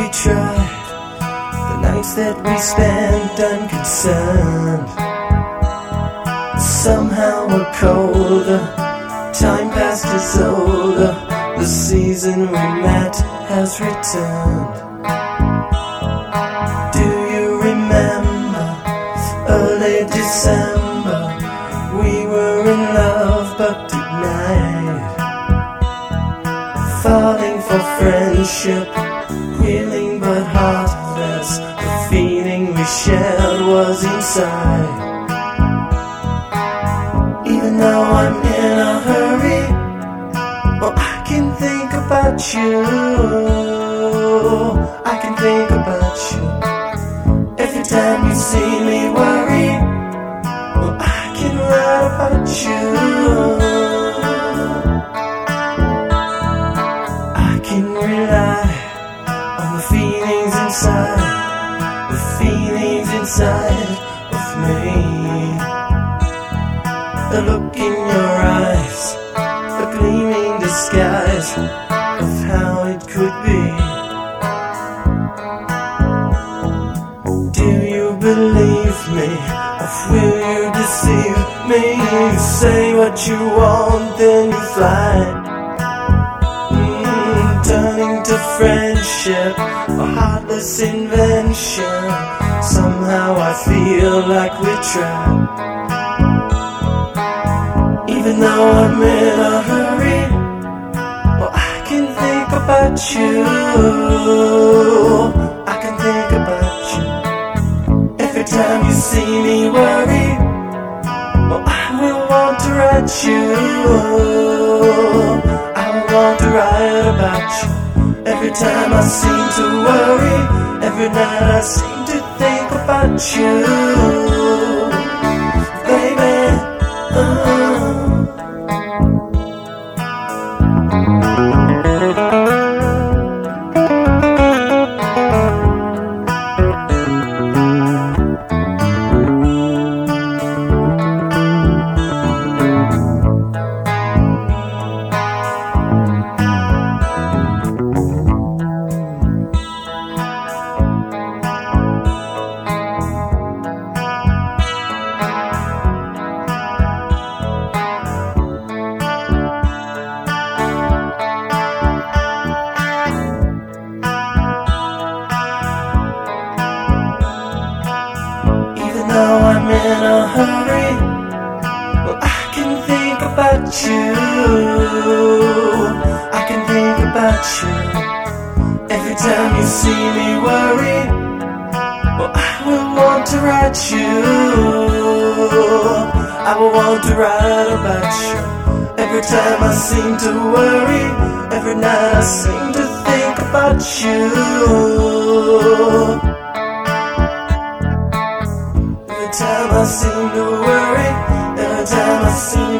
we tried? The nights that we spent unconcerned. Somehow we're colder. Time past is older. The season we met has returned. Do you remember early December? We were in love but denied. Falling for friendship, willing but heartless. The feeling we shared was inside. Though I'm in a hurry, well, I can think about you. I can think about you. Every time you see me worry, well, I can write about you. I can rely on the feelings inside, the feelings inside of me. The look in your eyes, the gleaming disguise of how it could be. Do you believe me, or will you deceive me? You say what you want, then you fly. Mm, turning to friendship, a heartless invention. Somehow I feel like we tried. Even though I'm in a hurry, well, I can think about you. I can think about you. Every time you see me worry, well, I will want to write you. I will want to write about you. Every time I seem to worry, every night I seem to think about you, in a hurry, well, I can think about you. I can think about you. Every time you see me worry, well, I will want to write you. I will want to write about you. Every time I seem to worry, every night I seem to think about you. Time I seem to worry, every time I seem